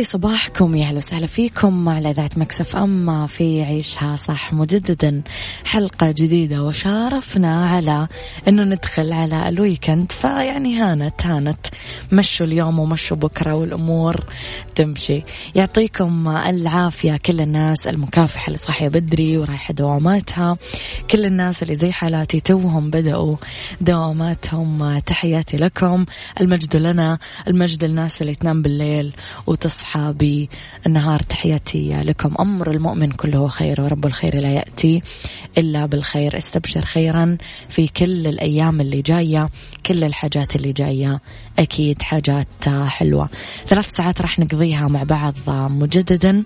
لي صباحكم يا أهلا وسهلا فيكم على إذاعة Mix FM في عيشها صح مجددا. حلقة جديدة وشارفنا على إنه ندخل على ال weekend فيعني هانت هانت. مشوا اليوم ومشوا بكرة والأمور تمشي. يعطيكم العافية كل الناس المكافحة اللي صاحية بدري ورايحة دواماتها. كل الناس اللي زي حالاتي توهم بدأوا دواماتهم. تحياتي لكم. المجد لنا المجد للناس اللي تنام بالليل وتصحى بالنهار تحياتي لكم. أمر المؤمن كله خير ورب الخير لا يأتي إلا بالخير. استبشر خيرا في كل الأيام اللي جاية كل الحاجات اللي جاية. أكيد حاجات حلوة. ثلاث ساعات راح نقضيها مع بعض مجددا.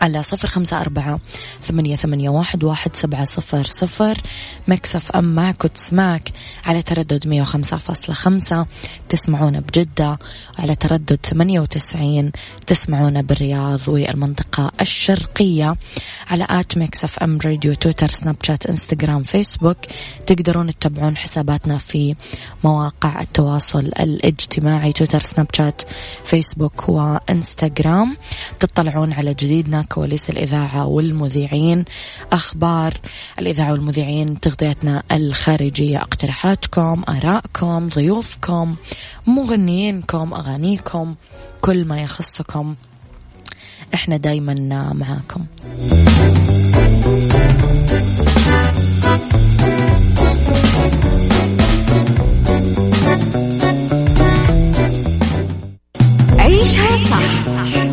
على صفر خمسة أربعة ثمانية, ثمانية واحد, واحد سبعة صفر صفر. Mix FM معك وتسمعك على تردد مية وخمسة فاصلة خمسة. تسمعونا بجدة على تردد ثمانية وتسعين. تسمعونا بالرياض والمنطقة الشرقية على at Mix FM Radio تويتر سناب شات إنستغرام فيسبوك. تقدرون تتابعون حساباتنا في مواقع التواصل الاجتماعي تويتر سناب شات فيسبوك وإنستغرام. تطلعون على جديدنا كواليس الإذاعة والمذيعين. أخبار الإذاعة والمذيعين تغطيتنا الخارجية. اقتراحاتكم آرائكم ضيوفكم مغنيينكم أغانيكم كل ما يخصكم. إحنا دايما معاكم. عيشها صح.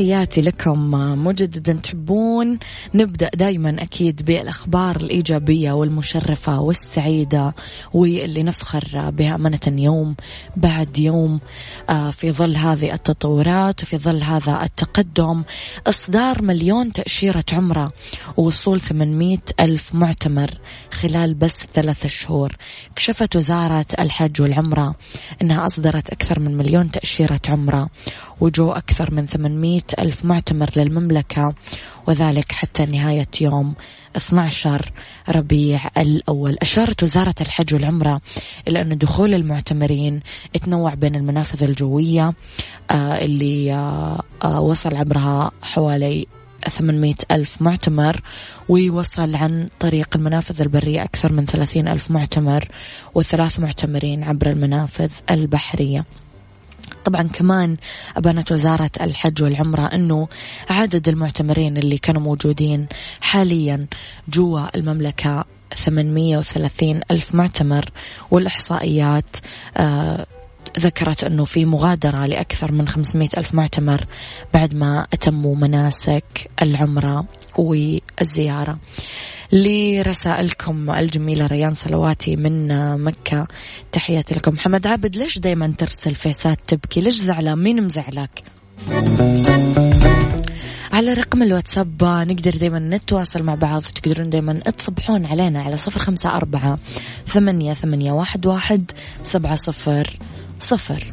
تحياتي لكم. مجددا تحبون نبدأ دائما أكيد بالأخبار الإيجابية والمشرفة والسعيدة واللي نفخر بها أمانة يوم بعد يوم آه، في ظل هذه التطورات وفي ظل هذا التقدم. إصدار مليون تأشيرة عمرة ووصول 800 ألف معتمر خلال بس ثلاثة شهور. كشفت وزارة الحج والعمرة إنها أصدرت أكثر من مليون تأشيرة عمرة. وجو أكثر من 800 ألف معتمر للمملكة. وذلك حتى نهاية يوم 12 ربيع الأول. أشارت وزارة الحج والعمرة إلى أن دخول المعتمرين يتنوع بين المنافذ الجوية آه، اللي آه، آه، وصل عبرها حوالي 800 ألف معتمر ويوصل عن طريق المنافذ البرية أكثر من 30 ألف معتمر وثلاث معتمرين عبر المنافذ البحرية. طبعا كمان أبانت وزارة الحج والعمرة أنه عدد المعتمرين اللي كانوا موجودين حاليا جوا المملكة 830 ألف معتمر والإحصائيات آه ذكرت أنه في مغادرة لأكثر من 500 ألف معتمر بعد ما أتموا مناسك العمرة والزيارة. لرسائلكم الجميلة ريان صلواتي من مكة. تحياتي لكم. محمد عابد ليش دايما ترسل فيسات تبكي؟ ليش زعلان؟ مين مزعلك على رقم الواتساب نقدر دايما نتواصل مع بعض تقدرون دايما تصبحون علينا على صفر خمسة أربعة ثمانية ثمانية واحد واحد سبعة صفر صفر.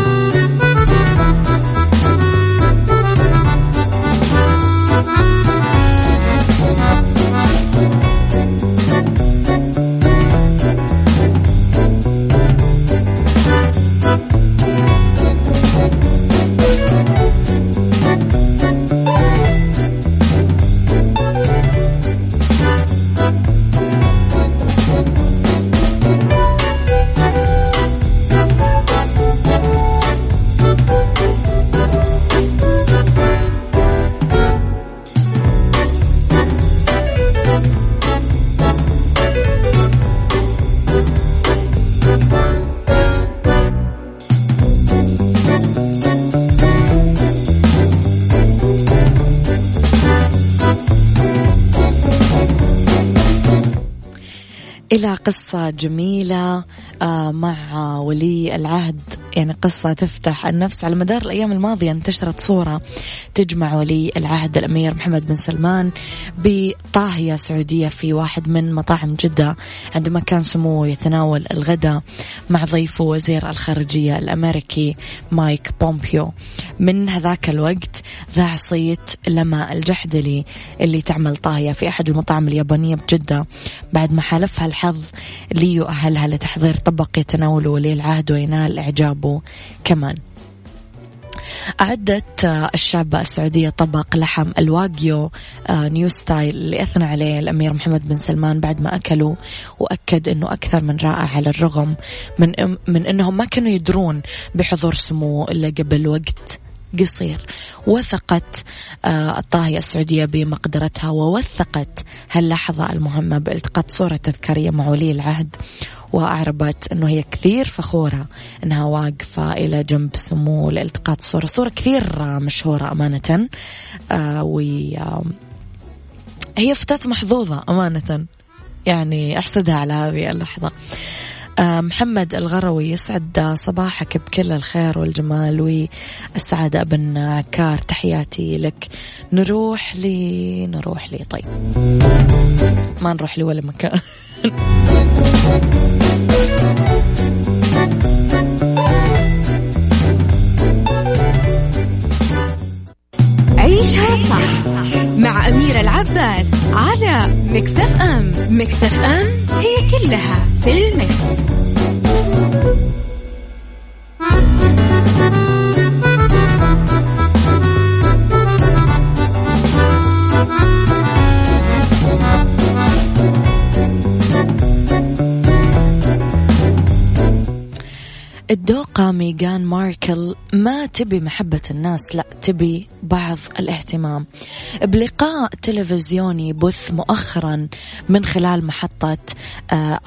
جميلة آه، مع ولي العهد. يعني قصة تفتح النفس على مدار الأيام الماضية. انتشرت صورة تجمع ولي العهد الأمير محمد بن سلمان بطاهية سعودية في واحد من مطاعم جدة عندما كان سموه يتناول الغداء مع ضيفه وزير الخارجية الأمريكي مايك بومبيو. من هذاك الوقت ذاع صيت لما الجحدلي اللي تعمل طاهية في أحد المطاعم اليابانية بجدة. بعد ما حالفها الحظ ليؤهلها لتحضير طبق يتناوله ولي العهد وينال إعجابه كمان. أعدت الشابة السعودية طبق لحم الواجيو آه، new style اللي أثنى عليه الأمير محمد بن سلمان بعد ما أكلوا وأكد أنه أكثر من رائع على الرغم من من أنهم ما كانوا يدرون بحضور سموه إلا قبل وقت. قصير. وثقت آه، الطاهية السعودية بمقدرتها ووثقت هاللحظة المهمة بإلتقاط صورة تذكارية مع ولي العهد. وأعربت أنه هي كثير فخورة أنها واقفة إلى جنب سمو لإلتقاط صورة صورة كثير مشهورة أمانة. آه هي فتاة محظوظة أمانة. يعني أحسدها على هذه اللحظة. آه محمد الغروي يسعد صباحك بكل الخير والجمال والسعادة أبن عكار تحياتي لك. نروح لي نروح لي طيب. ما نروح لي ولا مكان. ميغان ماركل ما تبي محبة الناس لا تبي بعض الاهتمام. بلقاء تلفزيوني بث مؤخرا من خلال محطة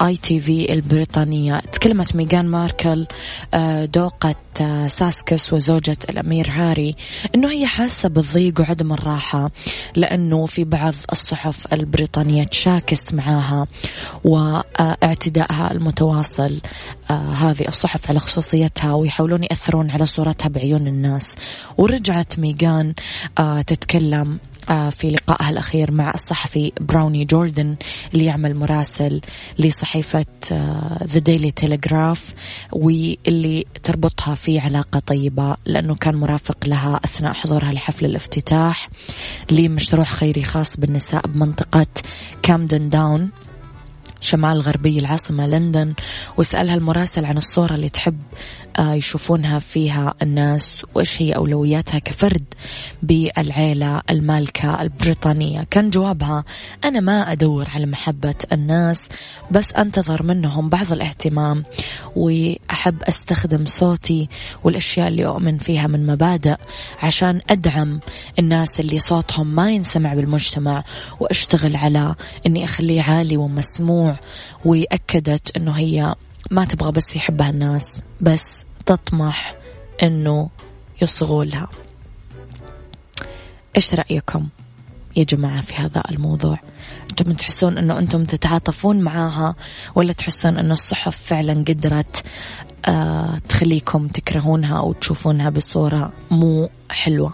ITV البريطانية. تكلمت ميغان ماركل آه، دوقة آه، ساسكس وزوجة الأمير هاري أنه هي حاسة بالضيق وعدم الراحة لأنه في بعض الصحف البريطانية تشاكس معاها واعتدائها المتواصل آه، هذه الصحف على خصوصيتها ويحاولون يأثرون على صورتها بعيون الناس. ورجعت ميغان آه، تتكلم في لقائها الأخير مع الصحفي براوني جوردن اللي يعمل مراسل لصحيفة The Daily Telegraph واللي تربطها في علاقة طيبة لأنه كان مرافق لها أثناء حضورها لحفل الافتتاح لمشروع خيري خاص بالنساء بمنطقة كامدن داون شمال غربي العاصمة لندن. وسألها المراسل عن الصورة اللي تحب آه، يشوفونها فيها الناس وإيش هي أولوياتها كفرد بالعيلة المالكة البريطانية. كان جوابها أنا ما أدور على محبة الناس بس أنتظر منهم بعض الاهتمام وأحب أستخدم صوتي والأشياء اللي أؤمن فيها من مبادئ عشان أدعم الناس اللي صوتهم ما ينسمع بالمجتمع وأشتغل على أني أخليه عالي ومسموع وأكدت أنه هي ما تبغى بس يحبها الناس بس تطمح إنه يصغوا لها. إيش رأيكم يا جماعة في هذا الموضوع؟ أنتم تحسون أنه أنتم تتعاطفون معاها ولا تحسون أنه الصحف فعلا قدرت آه تخليكم تكرهونها أو تشوفونها بصورة مو حلوة؟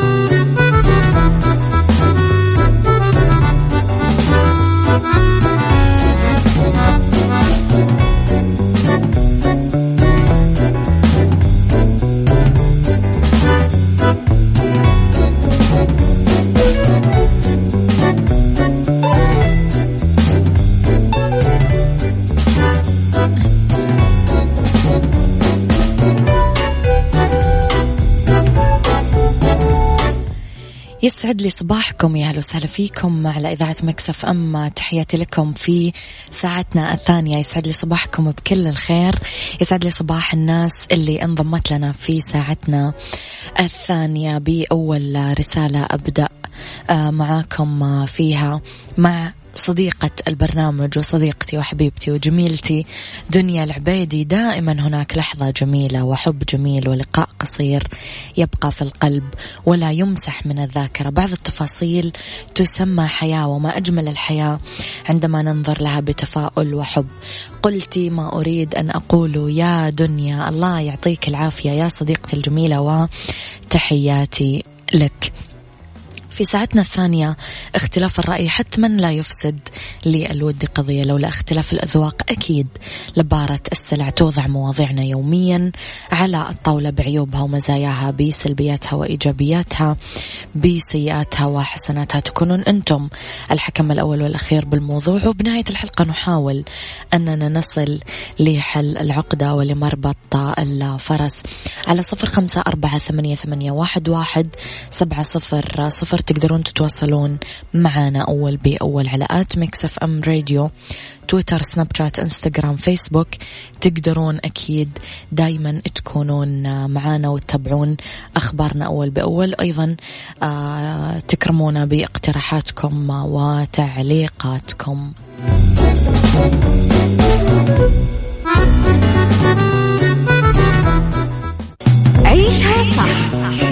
يسعد لي صباحكم يا أهلا وسهلا فيكم على إذاعة مكسف أم. تحياتي لكم في ساعتنا الثانية. يسعد لي صباحكم بكل الخير. يسعد لي صباح الناس اللي انضمت لنا في ساعتنا الثانية بأول رسالة أبدأ آه، معاكم فيها مع صديقة البرنامج وصديقتي وحبيبتي وجميلتي دنيا العبيدي. دائما هناك لحظة جميلة وحب جميل ولقاء قصير يبقى في القلب ولا يمسح من الذاكرة. بعض التفاصيل تسمى حياة وما أجمل الحياة عندما ننظر لها بتفاؤل وحب. قلتي ما أريد أن أقوله يا دنيا الله يعطيك العافية يا صديقتي الجميلة وتحياتي لك. في ساعتنا الثانية. اختلاف الرأي حتما لا يفسد للود قضية لولا اختلاف الأذواق أكيد لبارة السلع توضع مواضيعنا يوميا على الطاولة بعيوبها ومزاياها بسلبياتها وإيجابياتها بسيئاتها وحسناتها. تكونون أنتم الحكم الأول والأخير بالموضوع وبنهاية الحلقة نحاول أننا نصل لحل العقدة ولمربط الفرس على صفر خمسة أربعة ثمانية, ثمانية واحد, واحد سبعة صفر صفر تقدرون تتواصلون معنا أول بأول على at Mix FM Radio تويتر سناب شات إنستغرام فيسبوك. تقدرون أكيد دايما تكونون معنا وتتابعون أخبارنا أول بأول. أيضا آه تكرمونا باقتراحاتكم وتعليقاتكم. عيشها صح.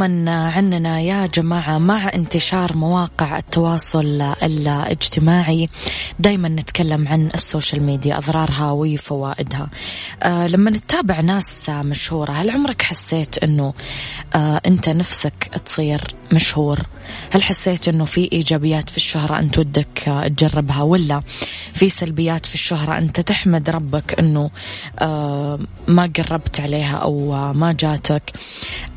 رغما عننا يا جماعة مع انتشار مواقع التواصل الاجتماعي. دايما نتكلم عن السوشيال ميديا أضرارها وفوائدها. آه لما نتابع ناس مشهورة هل عمرك حسيت أنه آه أنت نفسك تصير مشهور؟ هل حسيت أنه في إيجابيات في الشهرة أنت ودك تجربها ولا في سلبيات في الشهرة أنت تحمد ربك أنه آه ما قربت عليها أو ما جاتك؟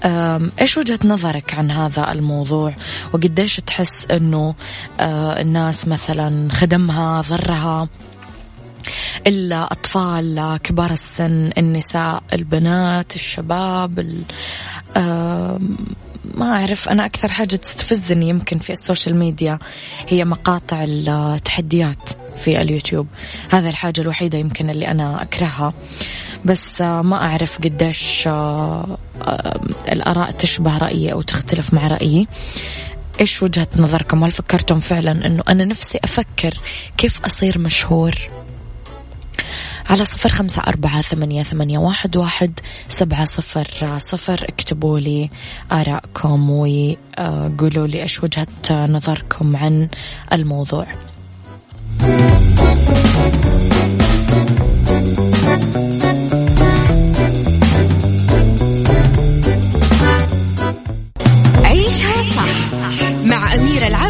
آه إيش وجهة نظرك عن هذا الموضوع؟ وقديش تحس أنه آه الناس مثلا خدمها ضرها؟ الأطفال كبار السن النساء البنات الشباب ما أعرف أنا أكثر حاجة تستفزني يمكن في السوشيال ميديا هي مقاطع التحديات في اليوتيوب. هذا الحاجة الوحيدة يمكن اللي أنا أكرهها. بس ما أعرف قديش الآراء تشبه رأيي أو تختلف مع رأيي. إيش وجهة نظركم؟ وهل فكرتم فعلا أنه أنا نفسي أفكر كيف أصير مشهور؟ على صفر خمسة أربعة ثمانية, ثمانية واحد, واحد سبعة صفر صفر. اكتبوا لي آراءكم وقولوا لي إيش وجهة نظركم عن الموضوع.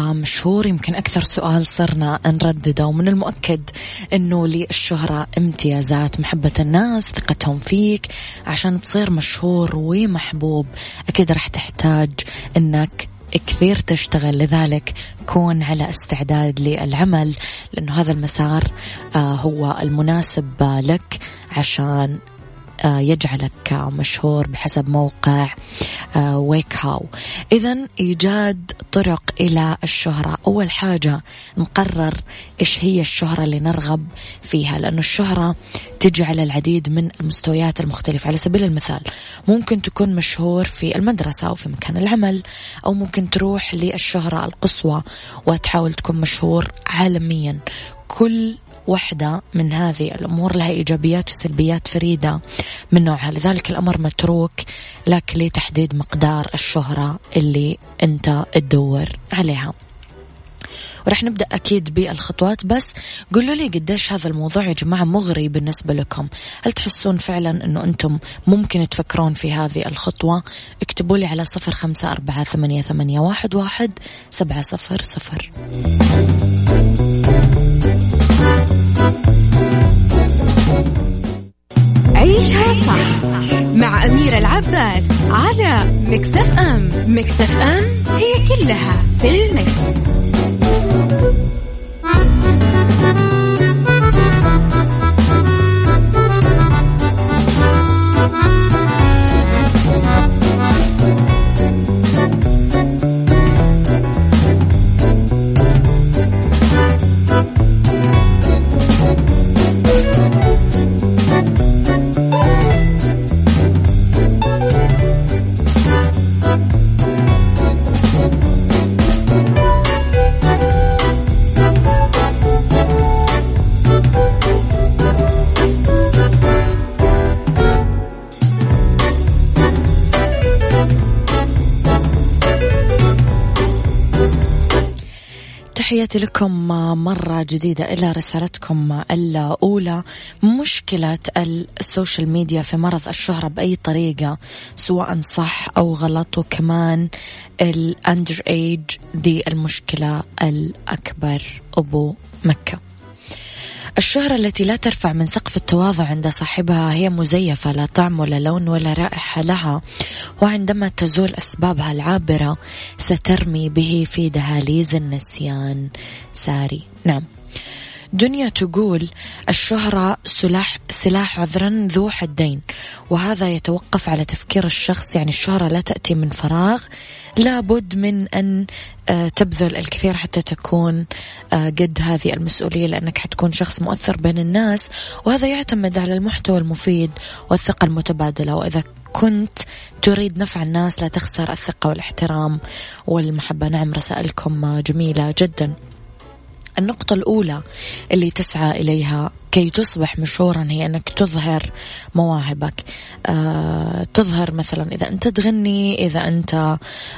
مشهور. يمكن أكثر سؤال صرنا نردده ومن المؤكد أنه للشهرة امتيازات. محبة الناس ثقتهم فيك. عشان تصير مشهور ومحبوب أكيد راح تحتاج أنك كثير تشتغل. لذلك كون على استعداد للعمل لأنه هذا المسار آه، هو المناسب لك عشان يجعلك مشهور بحسب موقع ويك هاو إذا إيجاد طرق إلى الشهرة. أول حاجة نقرر إيش هي الشهرة اللي نرغب فيها لأنه الشهرة تجي على العديد من المستويات المختلفة. على سبيل المثال ممكن تكون مشهور في المدرسة أو في مكان العمل أو ممكن تروح للشهرة القصوى وتحاول تكون مشهور عالميا. كل واحدة من هذه الأمور لها إيجابيات وسلبيات فريدة من نوعها. لذلك الأمر متروك لك لتحديد مقدار الشهرة اللي أنت تدور عليها. ورح نبدأ أكيد بالخطوات بس قولوا لي قديش هذا الموضوع يا جماعة مغري بالنسبة لكم. هل تحسون فعلا أنه أنتم ممكن تفكرون في هذه الخطوة؟ اكتبوا لي على صفر خمسة أربعة ثمانية, ثمانية واحد, واحد سبعة صفر صفر. العباس على مكتف أم مكتف أم هي كلها في المكس. تحياتي لكم مرة جديدة إلى رسالتكم الأولى. مشكلة ال social media في مرض الشهرة بأي طريقة سواء صح أو غلط وكمان ال under age دي المشكلة الأكبر. أبو مكة. الشهرة التي لا ترفع من سقف التواضع عند صاحبها هي مزيفة لا طعم ولا لون ولا رائحة لها. وعندما تزول أسبابها العابرة سترمي به في دهاليز النسيان. ساري. نعم. دنيا تقول الشهرة سلاح سلاح عذرا ذو حدين وهذا يتوقف على تفكير الشخص يعني الشهرة لا تأتي من فراغ لابد من أن آه، تبذل الكثير حتى تكون آه، قد هذه المسؤولية لأنك حتكون شخص مؤثر بين الناس وهذا يعتمد على المحتوى المفيد والثقة المتبادلة وإذا كنت تريد نفع الناس لا تخسر الثقة والإحترام والمحبة. نعم رسائلكم جميلة جدا. النقطة الأولى اللي تسعى إليها كي تصبح مشهورا هي أنك تظهر مواهبك. آه، تظهر مثلا إذا أنت تغني إذا أنت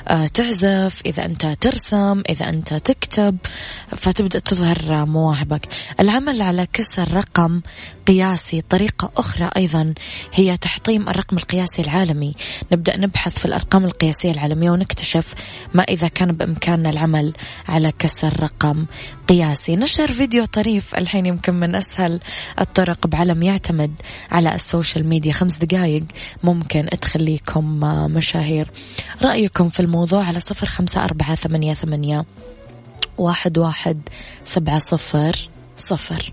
آه، تعزف إذا أنت ترسم إذا أنت تكتب فتبدأ تظهر مواهبك. العمل على كسر رقم قياسي طريقة أخرى أيضا هي تحطيم الرقم القياسي العالمي. نبدأ نبحث في الأرقام القياسية العالمية ونكتشف ما إذا كان بإمكاننا العمل على كسر رقم قياسي. نشر فيديو طريف الحين يمكن من أسهل الطرق بعلم يعتمد على ال social media. خمس دقائق ممكن تخليكم مشاهير. رأيكم في الموضوع على صفر خمسة أربعة ثمانية ثمانية واحد واحد سبعة صفر صفر.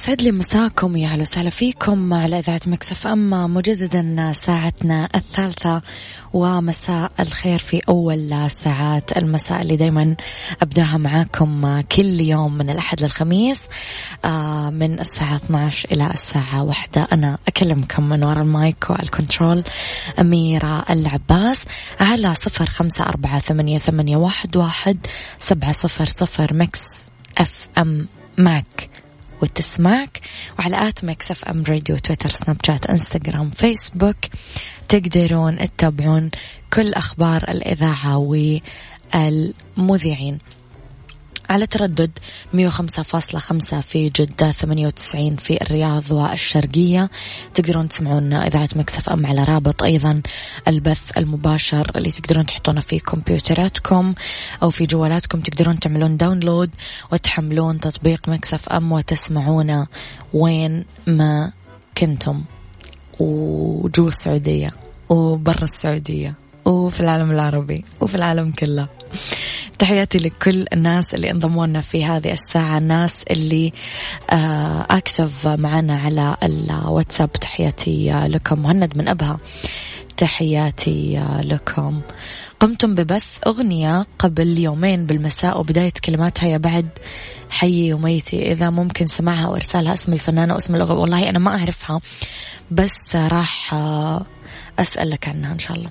يسعد لي مساكم يا أهلا وسهلا فيكم على إذاعة Mix FM مجددا ساعتنا الثالثة ومساء الخير في أول ساعات المساء اللي دائما أبداها معاكم كل يوم من الأحد للخميس آه، من الساعة 12 إلى الساعة واحدة. أنا أكلمكم من وراء ال mic وال control أميرة العباس على صفر خمسة أربعة ثمانية, ثمانية واحد, واحد سبعة صفر صفر Mix FM. معاك وتسمعك وعلى at Mix FM Radio تويتر سناب شات إنستغرام فيسبوك. تقدرون تتابعون كل أخبار الإذاعة والمذيعين. على تردد 105.5 في جدة 98 في الرياض والشرقية. تقدرون تسمعون إذاعة ميكس اف ام على رابط أيضا البث المباشر اللي تقدرون تحطونه في كمبيوتراتكم أو في جوالاتكم. تقدرون تعملون download وتحملون تطبيق ميكس اف ام وتسمعونا وين ما كنتم. وجوا السعودية وبرا السعودية وفي العالم العربي وفي العالم كله. تحياتي لكل الناس اللي انضموا لنا في هذه الساعة الناس اللي اكتف معنا على الواتساب. تحياتي لكم. مهند من أبها. تحياتي لكم. قمتم ببث أغنية قبل يومين بالمساء وبداية كلماتها يا بعد حيي وميتي إذا ممكن سمعها وإرسالها اسم الفنانة واسم الأغنية. والله أنا ما أعرفها بس راح أسألك عنها إن شاء الله.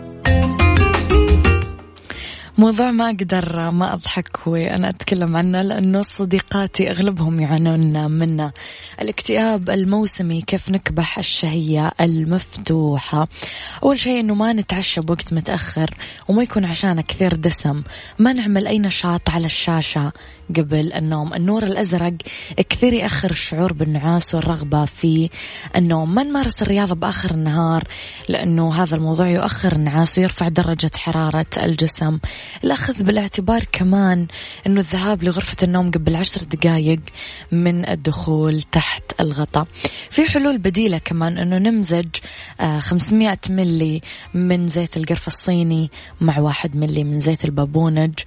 موضوع ما أقدر ما أضحك وأنا أتكلم عنه لأنه صديقاتي أغلبهم يعانون منه. الاكتئاب الموسمي كيف نكبح الشهية المفتوحة؟ أول شيء أنه ما نتعشى بوقت متأخر وما يكون عشانه كثير دسم. ما نعمل أي نشاط على الشاشة. قبل النوم النور الأزرق كثير يأخر الشعور بالنعاس والرغبة في النوم. ما نمارس الرياضة بآخر النهار لأنه هذا الموضوع يؤخر النعاس ويرفع درجة حرارة الجسم. الأخذ بالاعتبار كمان أنه الذهاب لغرفة النوم قبل عشر دقائق من الدخول تحت الغطاء. في حلول بديلة كمان أنه نمزج 500 ملي من زيت القرفة الصيني مع واحد ملي من زيت البابونج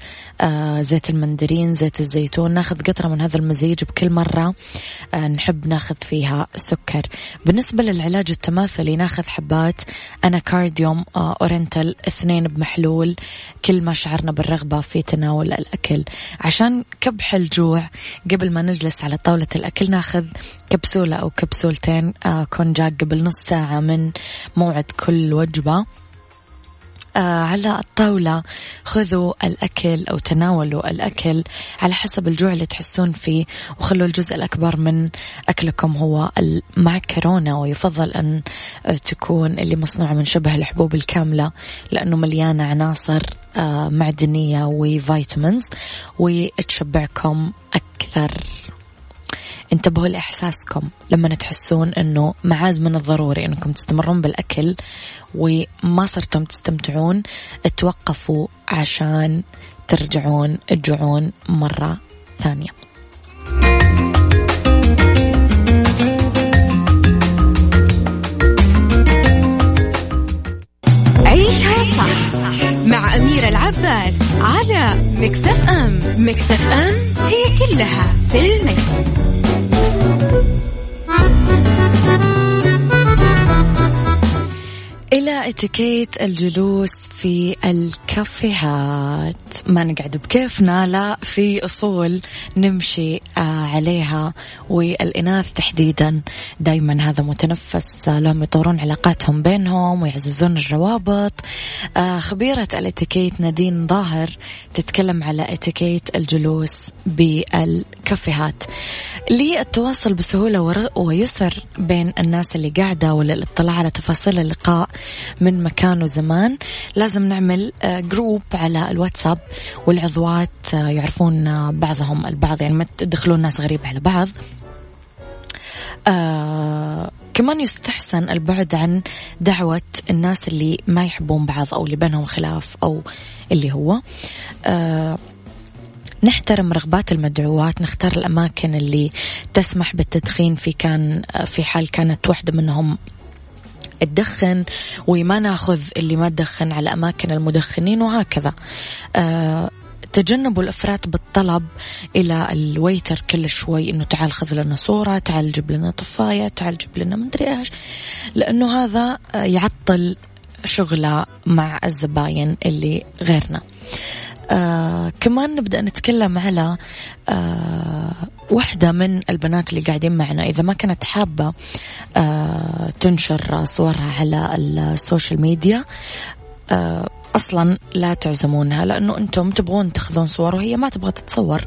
زيت المندرين زيت الزيتون. ناخذ قطرة من هذا المزيج بكل مرة نحب ناخذ فيها سكر. بالنسبة للعلاج التماثلي ناخذ حبات Anacardium orientale اثنين بمحلول. كل ما شعرنا بالرغبة في تناول الأكل. عشان كبح الجوع قبل ما نجلس على طاولة الأكل ناخذ كبسولة أو كبسولتين كونجاك قبل نص ساعة من موعد كل وجبة. آه على الطاولة. خذوا الأكل أو تناولوا الأكل على حسب الجوع اللي تحسون فيه وخلوا الجزء الأكبر من أكلكم هو المعكرونة. ويفضل أن تكون اللي مصنوعة من شبه الحبوب الكاملة لأنه مليانة عناصر آه معدنية وفيتامينز وتشبعكم أكثر. انتبهوا لإحساسكم لما تحسون أنه معاد من الضروري أنكم تستمرون بالأكل وما صرتم تستمتعون توقفوا عشان ترجعون تجوعون مرة ثانية عيشها صح مع أميرة العباس على مكتف أم مكتف أم هي كلها في المكس. إلى إتيكيت الجلوس في الكافيهات. ما نقعد بكيفنا لا في أصول نمشي آه، عليها والإناث تحديدا دايما هذا متنفس لهم يطورون علاقاتهم بينهم ويعززون الروابط. آه، خبيرة الإتيكيت نادين ظاهر تتكلم على إتيكيت الجلوس بالكافيهات. للتواصل بسهولة ويسر بين الناس اللي قاعدة وللاطلاع على تفاصيل اللقاء من مكان وزمان. لازم نعمل جروب آه، على الواتساب والعضوات آه، يعرفون آه، بعضهم البعض يعني ما تدخلون ناس غريبة على بعض. آه كمان يستحسن البعد عن دعوة الناس اللي ما يحبون بعض أو اللي بينهم خلاف أو اللي هو. آه نحترم رغبات المدعوات نختار الأماكن اللي تسمح بالتدخين في كان في حال كانت واحدة منهم تدخن وما ناخذ اللي ما تدخن على أماكن المدخنين وهكذا. أه تجنبوا الإفراط بالطلب إلى الويتر كل شوي إنه تعال خذ لنا صورة تعال جيب لنا طفاية تعال جيب لنا مدري إيش. لأنه هذا يعطل شغله مع الزباين اللي غيرنا. آه كمان نبدأ نتكلم على آه واحدة من البنات اللي قاعدين معنا. إذا ما كانت حابة آه تنشر صورها على السوشيال ميديا آه أصلا لا تعزمونها لأنه أنتم تبغون تاخذون صور وهي ما تبغى تتصور.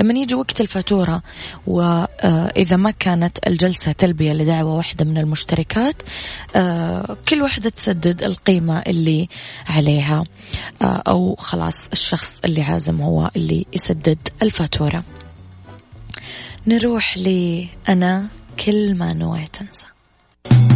لما يجي وقت الفاتورة واذا ما كانت الجلسة تلبية لدعوة واحدة من المشتركات آه، كل واحدة تسدد القيمة اللي عليها آه، أو خلاص الشخص اللي عازم هو اللي يسدد الفاتورة. نروح لي أنا كل ما نويت أنسى.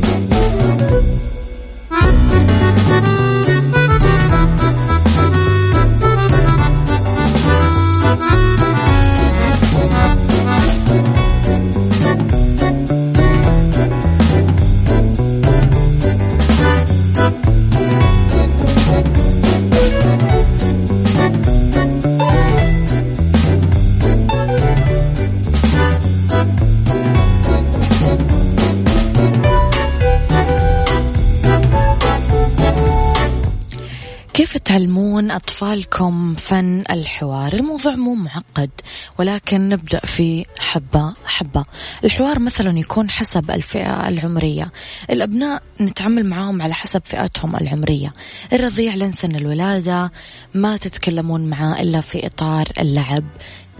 تعلمون أطفالكم فن الحوار؟ الموضوع مو معقد ولكن نبدأ في حبة حبة. الحوار مثلا يكون حسب الفئة العمرية. الأبناء نتعامل معهم على حسب فئاتهم العمرية. الرضيع لين سن الولادة ما تتكلمون معاه إلا في إطار اللعب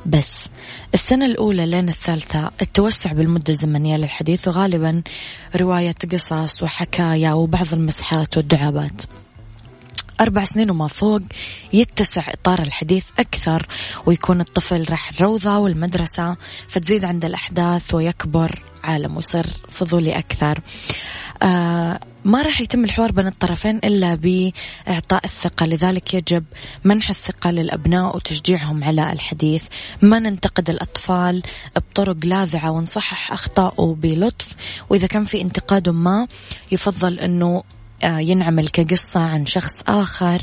بس. السنة الأولى لين الثالثة التوسع بالمدة الزمنية للحديث وغالبا رواية قصص وحكاية وبعض المسحات والدعابات. أربع سنين وما فوق يتسع إطار الحديث أكثر ويكون الطفل راح الروضة والمدرسة فتزيد عند الأحداث ويكبر عالم ويصير فضولي أكثر. آه ما راح يتم الحوار بين الطرفين إلا بإعطاء الثقة لذلك يجب منح الثقة للأبناء وتشجيعهم على الحديث. ما ننتقد الأطفال بطرق لاذعة ونصحح أخطاءه بلطف وإذا كان في انتقاد ما يفضل أنه ينعمل كقصة عن شخص آخر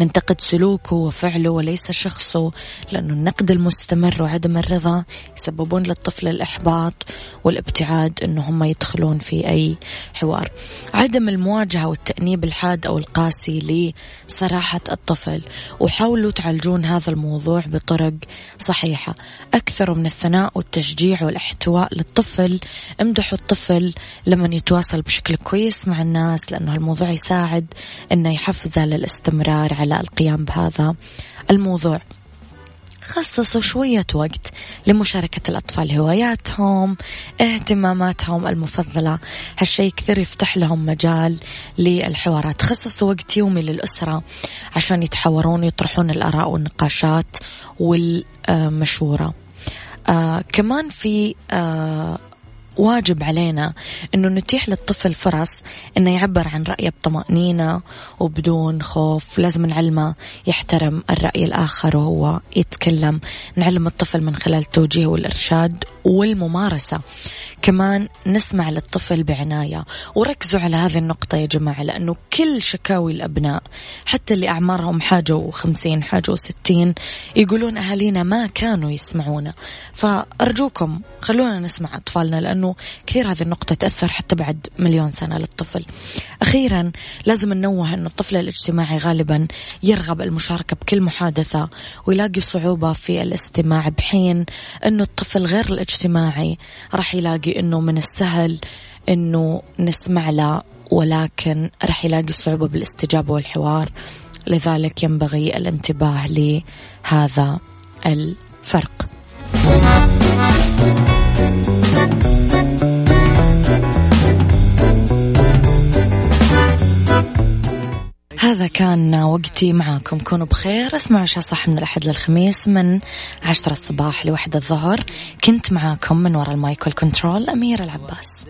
ننتقد سلوكه وفعله وليس شخصه لأنه النقد المستمر وعدم الرضا يسببون للطفل الإحباط والابتعاد أنه هم يدخلون في أي حوار. عدم المواجهة والتأنيب الحاد أو القاسي لصراحة الطفل وحاولوا تعالجون هذا الموضوع بطرق صحيحة. أكثروا من الثناء والتشجيع والإحتواء للطفل امدحوا الطفل لما يتواصل بشكل كويس مع الناس لأنه الموضوع الموضوع يساعد إنه يحفزه للاستمرار على القيام بهذا الموضوع. خصصوا شوية وقت لمشاركة الأطفال هواياتهم اهتماماتهم المفضلة. هالشيء كثير يفتح لهم مجال للحوارات. خصصوا وقت يومي للأسرة عشان يتحاورون يطرحون الآراء والنقاشات والمشورة. آه كمان في آه واجب علينا أنه نتيح للطفل فرص أنه يعبر عن رأيه بطمأنينة وبدون خوف. لازم نعلمه يحترم الرأي الآخر وهو يتكلم. نعلم الطفل من خلال التوجيه والإرشاد والممارسة. كمان نسمع للطفل بعناية. وركزوا على هذه النقطة يا جماعة لأنه كل شكاوي الأبناء حتى اللي أعمارهم حاجة وخمسين حاجة وستين يقولون أهالينا ما كانوا يسمعونا. فأرجوكم خلونا نسمع أطفالنا لأنه كثير هذه النقطة تأثر حتى بعد مليون سنة للطفل. أخيرا لازم ننوه أن الطفل الاجتماعي غالبا يرغب المشاركة بكل محادثة ويلاقي صعوبة في الاستماع بحين أنه الطفل غير الاجتماعي راح يلاقي أنه من السهل أنه نسمع له ولكن راح يلاقي صعوبة بالاستجابة والحوار. لذلك ينبغي الانتباه لهذا الفرق. هذا كان وقتي معاكم. كونوا بخير. اسمعوا شا صح من الأحد للخميس من عشرة الصباح لوحدة الظهر. كنت معاكم من وراء المايك والكنترول أميرة العباس.